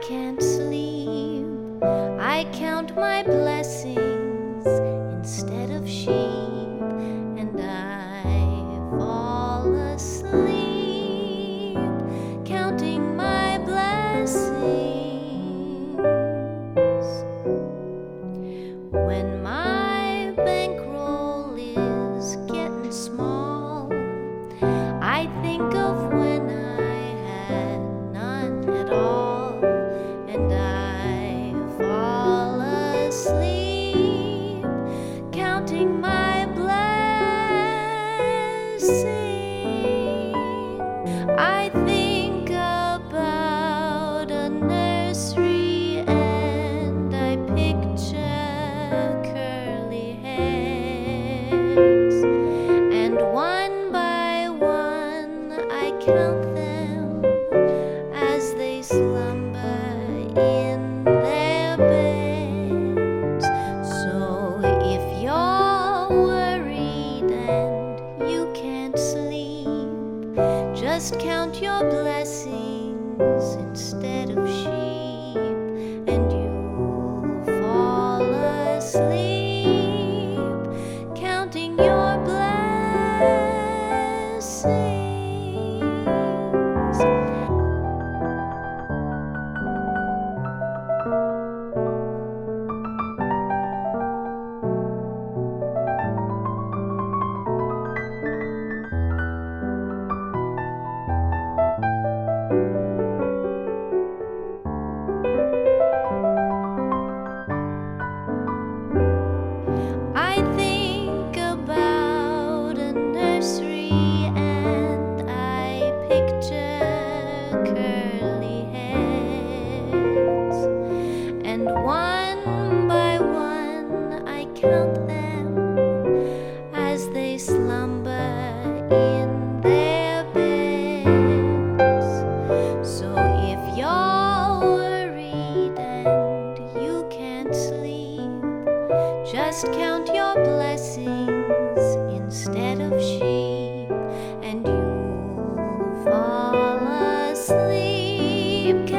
can't sleep. I count my blessings instead of sheep. I just count your blessings instead of just count your blessings instead of sheep, and you'll fall asleep.